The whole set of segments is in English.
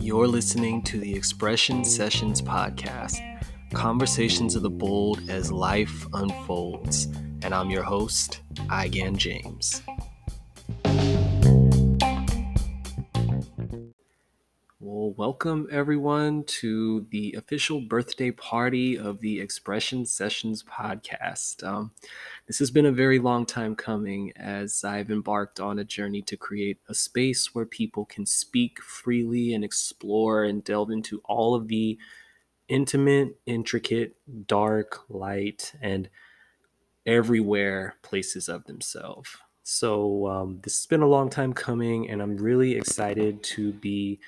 You're listening to the Xpression Sessions podcast, conversations of the bold as life unfolds. And I'm your host, Igan James. Welcome everyone to the official birthday party of the Xpression Sessions podcast. Um, this has been a very long time coming as I've embarked on a journey to create a space where people can speak freely and explore and delve into all of the intimate, intricate, dark, light, and everywhere places of themselves. So, um, this has been a long time coming, and I'm really excited to be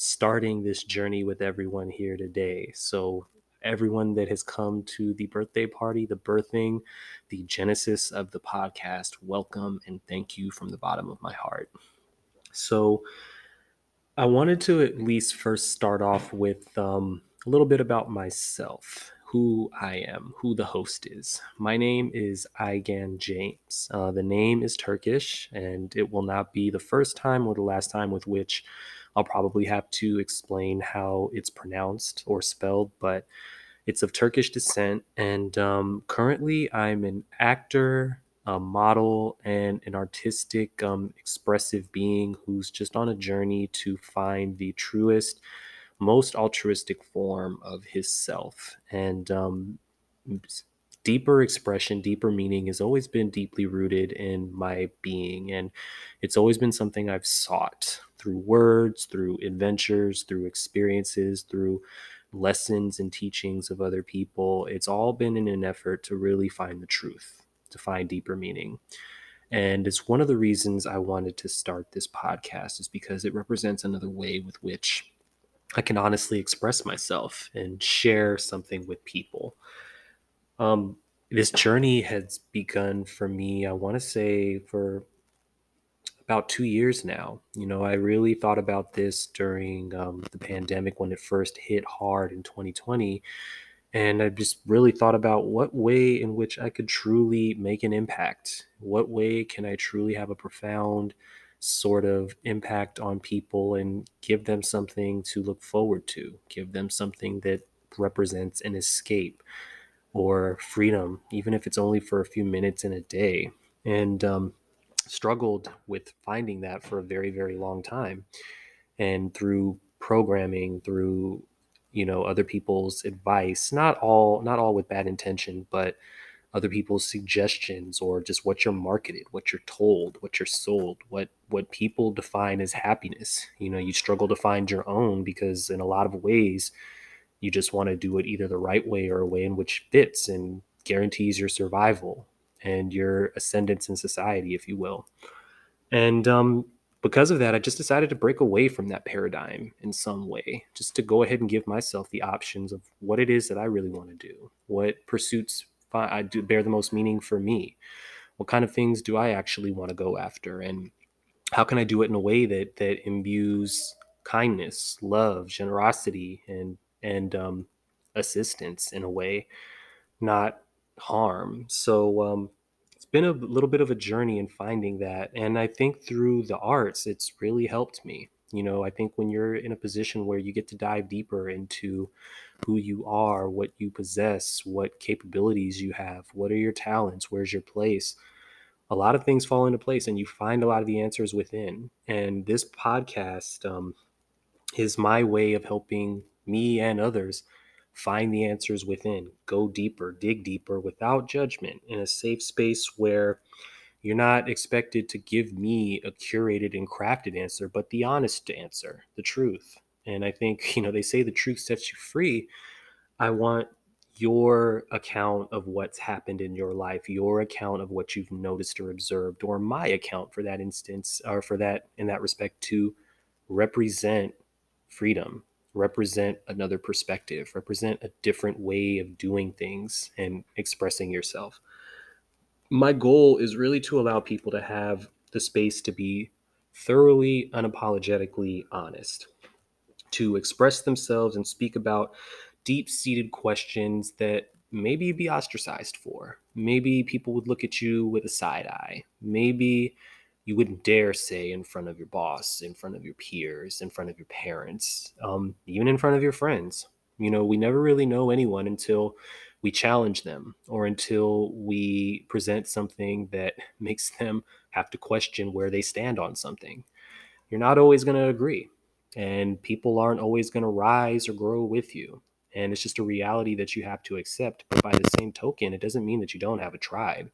starting this journey with everyone here today. So, everyone that has come to the birthday party, the birthing, the genesis of the podcast, welcome and thank you from the bottom of my heart. So, I wanted to at least first start off with um, a little bit about myself, who I am, who the host is. My name is Igan James. Uh, the name is Turkish, and it will not be the first time or the last time with which I'll probably have to explain how it's pronounced or spelled, but it's of Turkish descent. And um, currently, I'm an actor, a model, and an artistic, um, expressive being who's just on a journey to find the truest, most altruistic form of his self. And um, deeper expression, deeper meaning has always been deeply rooted in my being. And it's always been something I've sought through words, through adventures, through experiences, through lessons and teachings of other people. It's all been in an effort to really find the truth, to find deeper meaning. And it's one of the reasons I wanted to start this podcast, is because it represents another way with which I can honestly express myself and share something with people. Um, this journey has begun for me, I want to say, for about two years now. You know, I really thought about this during um, the pandemic when it first hit hard in 2020. And I just really thought about what way in which I could truly make an impact. What way can I truly have a profound sort of impact on people and give them something to look forward to, give them something that represents an escape or freedom, even if it's only for a few minutes in a day. And um, struggled with finding that for a very, very long time. And through programming, through you know other people's advice, not all not all with bad intention, but other people's suggestions or just what you're marketed, what you're told, what you're sold, what what people define as happiness. You know, you struggle to find your own because in a lot of ways you just want to do it either the right way or a way in which fits and guarantees your survival and your ascendance in society, if you will. And um, because of that, I just decided to break away from that paradigm in some way, just to go ahead and give myself the options of what it is that I really want to do, what pursuits I do bear the most meaning for me, what kind of things do I actually want to go after, and how can I do it in a way that that imbues kindness, love, generosity, and and um, assistance in a way, not harm. So um, it's been a little bit of a journey in finding that. And I think through the arts, it's really helped me. You know, I think when you're in a position where you get to dive deeper into who you are, what you possess, what capabilities you have, what are your talents, where's your place, a lot of things fall into place and you find a lot of the answers within. And this podcast um, is my way of helping me and others find the answers within, go deeper, dig deeper without judgment in a safe space where you're not expected to give me a curated and crafted answer, but the honest answer, the truth. And I think, you know, they say the truth sets you free. I want your account of what's happened in your life, your account of what you've noticed or observed, or my account for that instance, or for that in that respect, to represent freedom, represent another perspective, represent a different way of doing things and expressing yourself. My goal is really to allow people to have the space to be thoroughly, unapologetically honest, to express themselves and speak about deep seated questions that maybe you'd be ostracized for. Maybe people would look at you with a side eye. Maybe you wouldn't dare say in front of your boss, in front of your peers, in front of your parents, um, even in front of your friends. You know, we never really know anyone until we challenge them or until we present something that makes them have to question where they stand on something. You're not always going to agree, and people aren't always going to rise or grow with you. And it's just a reality that you have to accept. But by the same token, it doesn't mean that you don't have a tribe.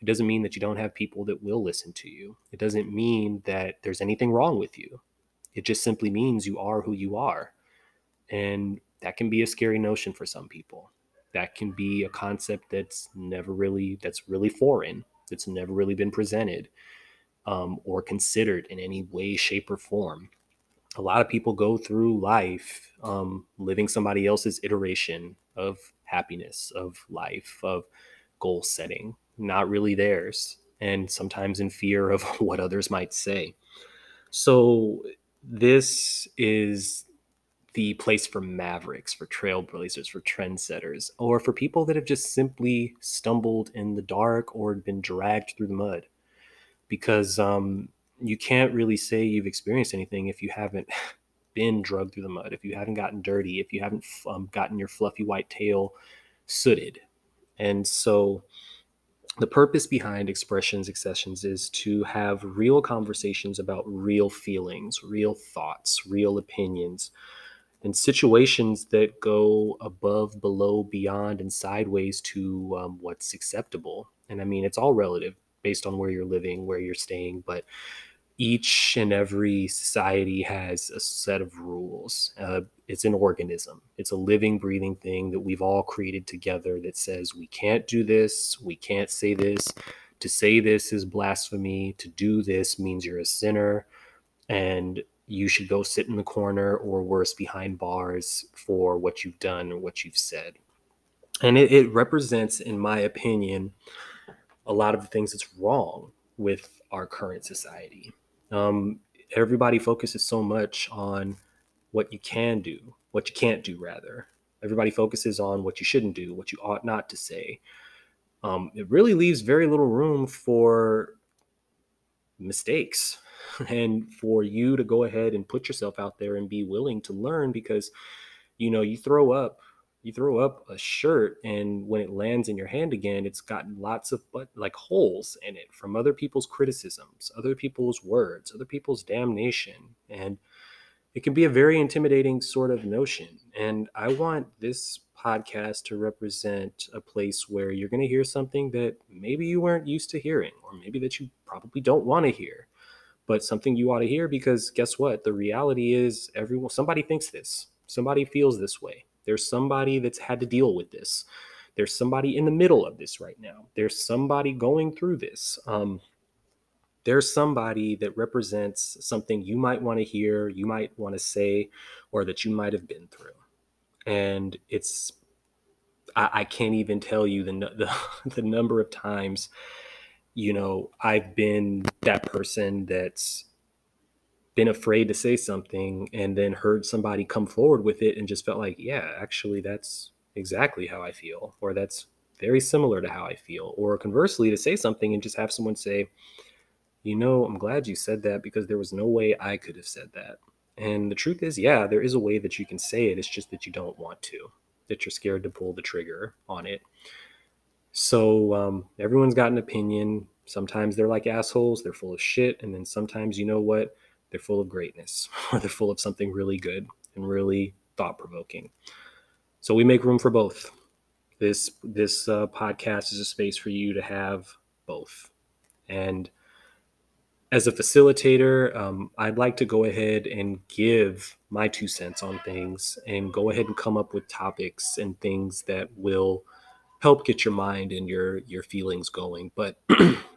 It doesn't mean that you don't have people that will listen to you. It doesn't mean that there's anything wrong with you. It just simply means you are who you are. And that can be a scary notion for some people. That can be a concept that's never really that's really foreign. That's never really been presented um, or considered in any way, shape, or form. A lot of people go through life um, living somebody else's iteration of happiness, of life, of goal setting, not really theirs, and sometimes in fear of what others might say. So, this is the place for mavericks, for trailblazers, for trendsetters, or for people that have just simply stumbled in the dark or been dragged through the mud. Because um, you can't really say you've experienced anything if you haven't been drugged through the mud, if you haven't gotten dirty, if you haven't um, gotten your fluffy white tail sooted. And so, the purpose behind Xpressions Sessions is to have real conversations about real feelings, real thoughts, real opinions, and situations that go above, below, beyond, and sideways to um, what's acceptable. And I mean, it's all relative based on where you're living, where you're staying, but each and every society has a set of rules. Uh, it's an organism, it's a living, breathing thing that we've all created together that says we can't do this, we can't say this. To say this is blasphemy, to do this means you're a sinner, and you should go sit in the corner or worse, behind bars for what you've done or what you've said. And it, it represents, in my opinion, a lot of the things that's wrong with our current society um, everybody focuses so much on what you can do, what you can't do, rather. Everybody focuses on what you shouldn't do, what you ought not to say. Um, it really leaves very little room for mistakes and for you to go ahead and put yourself out there and be willing to learn because you know you throw up you throw up a shirt and when it lands in your hand again it's got lots of but like holes in it from other people's criticisms other people's words other people's damnation. And it can be a very intimidating sort of notion. And i want this podcast to represent a place where you're going to hear something that maybe you weren't used to hearing or maybe that you probably don't want to hear but something you ought to hear because guess what? The reality is everyone somebody thinks this. Somebody feels this way there's somebody that's had to deal with this. There's somebody in the middle of this right now. There's somebody going through this. Um, there's somebody that represents something you might want to hear, you might want to say, or that you might have been through. And it's, I, I can't even tell you the, the, the number of times, you know, I've been that person that's been afraid to say something and then heard somebody come forward with it and just felt like, yeah, actually, that's exactly how I feel, or that's very similar to how I feel. Or conversely, to say something and just have someone say, you know, I'm glad you said that because there was no way I could have said that. And the truth is, yeah, there is a way that you can say it. It's just that you don't want to, that you're scared to pull the trigger on it. So um, everyone's got an opinion. Sometimes they're like assholes, they're full of shit. And then sometimes, you know what? They're full of greatness or they're full of something really good and really thought provoking. So we make room for both. This this uh, podcast is a space for you to have both. And as a facilitator, um, I'd like to go ahead and give my two cents on things and go ahead and come up with topics and things that will help get your mind and your your feelings going. But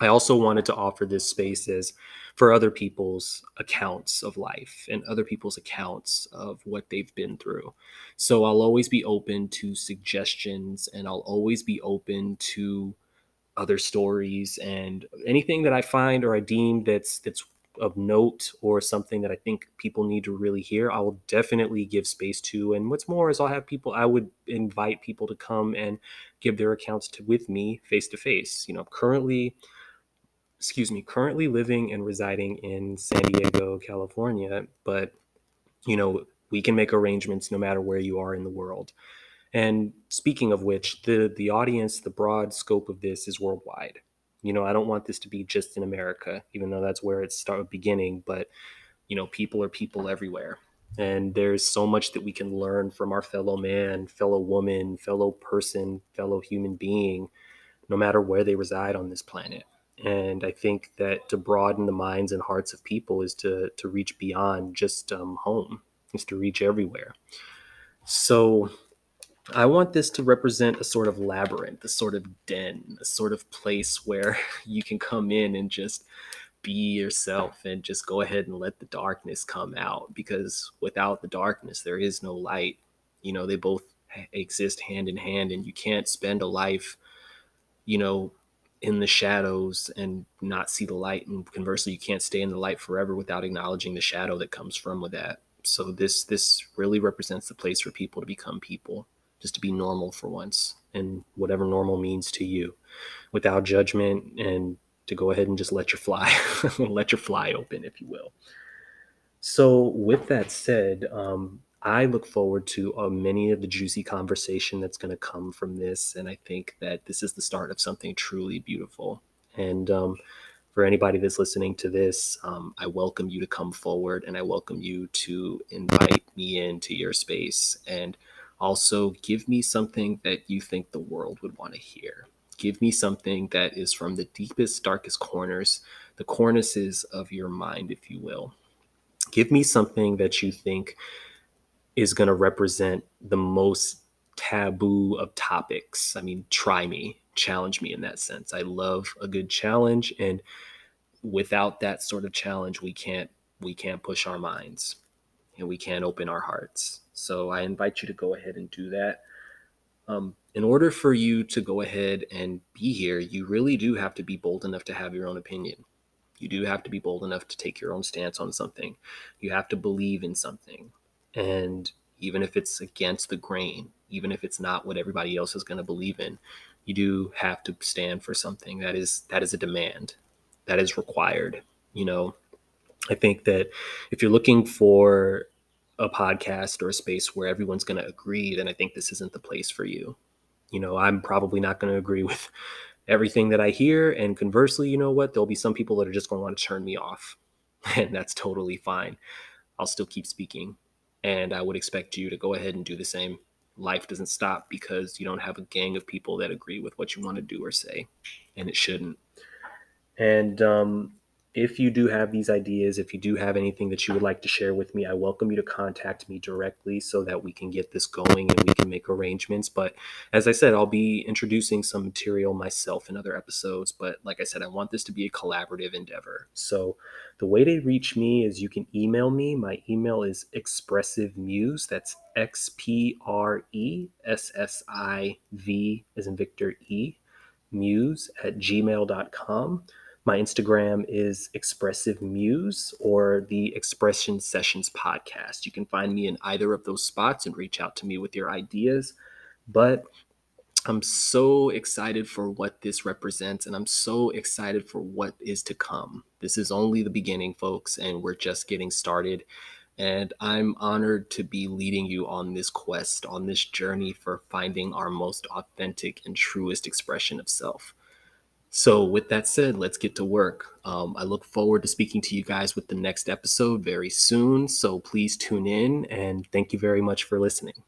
I also wanted to offer this space as for other people's accounts of life and other people's accounts of what they've been through. So I'll always be open to suggestions and I'll always be open to other stories and anything that I find or I deem that's that's of note or something that I think people need to really hear, I will definitely give space to. And what's more is I'll have people, I would invite people to come and give their accounts to with me face to face. You know, currently excuse me, currently living and residing in San Diego, California, but you know, we can make arrangements no matter where you are in the world. And speaking of which, the the audience, the broad scope of this is worldwide. You know, I don't want this to be just in America, even though that's where it's started beginning, but you know, people are people everywhere. And there's so much that we can learn from our fellow man, fellow woman, fellow person, fellow human being, no matter where they reside on this planet. And I think that to broaden the minds and hearts of people is to to reach beyond just um, home, is to reach everywhere. So I want this to represent a sort of labyrinth, a sort of den, a sort of place where you can come in and just be yourself and just go ahead and let the darkness come out because without the darkness there is no light you know they both exist hand in hand and you can't spend a life you know in the shadows and not see the light and conversely you can't stay in the light forever without acknowledging the shadow that comes from with that so this this really represents the place for people to become people just to be normal for once and whatever normal means to you without judgment and to go ahead and just let your fly, let your fly open, if you will. So, with that said, um, I look forward to uh, many of the juicy conversation that's going to come from this, and I think that this is the start of something truly beautiful. And um, for anybody that's listening to this, um, I welcome you to come forward, and I welcome you to invite me into your space, and also give me something that you think the world would want to hear give me something that is from the deepest, darkest corners, the cornices of your mind, if you will. Give me something that you think is going to represent the most taboo of topics. I mean, try me, challenge me in that sense. I love a good challenge and without that sort of challenge, we can't we can't push our minds and we can't open our hearts. So I invite you to go ahead and do that. Um, in order for you to go ahead and be here, you really do have to be bold enough to have your own opinion. You do have to be bold enough to take your own stance on something. You have to believe in something. And even if it's against the grain, even if it's not what everybody else is going to believe in, you do have to stand for something that is that is a demand that is required. You know, I think that if you're looking for a podcast or a space where everyone's going to agree, then I think this isn't the place for you. You know, I'm probably not going to agree with everything that I hear. And conversely, you know what? There'll be some people that are just going to want to turn me off. And that's totally fine. I'll still keep speaking. And I would expect you to go ahead and do the same. Life doesn't stop because you don't have a gang of people that agree with what you want to do or say. And it shouldn't. And um, if you do have these ideas, if you do have anything that you would like to share with me, I welcome you to contact me directly so that we can get this going and we can make arrangements. But as I said, I'll be introducing some material myself in other episodes. But like I said, I want this to be a collaborative endeavor. So the way to reach me is you can email me. My email is xpressive muse. That's X P R E S S I V as in Victor E, muse at gmail.com. My Instagram is Xpressive Muse or the Xpression Sessions Podcast. You can find me in either of those spots and reach out to me with your ideas. But I'm so excited for what this represents, and I'm so excited for what is to come. This is only the beginning, folks, and we're just getting started. And I'm honored to be leading you on this quest, on this journey for finding our most authentic and truest expression of self. So, with that said, let's get to work. Um, I look forward to speaking to you guys with the next episode very soon. So, please tune in and thank you very much for listening.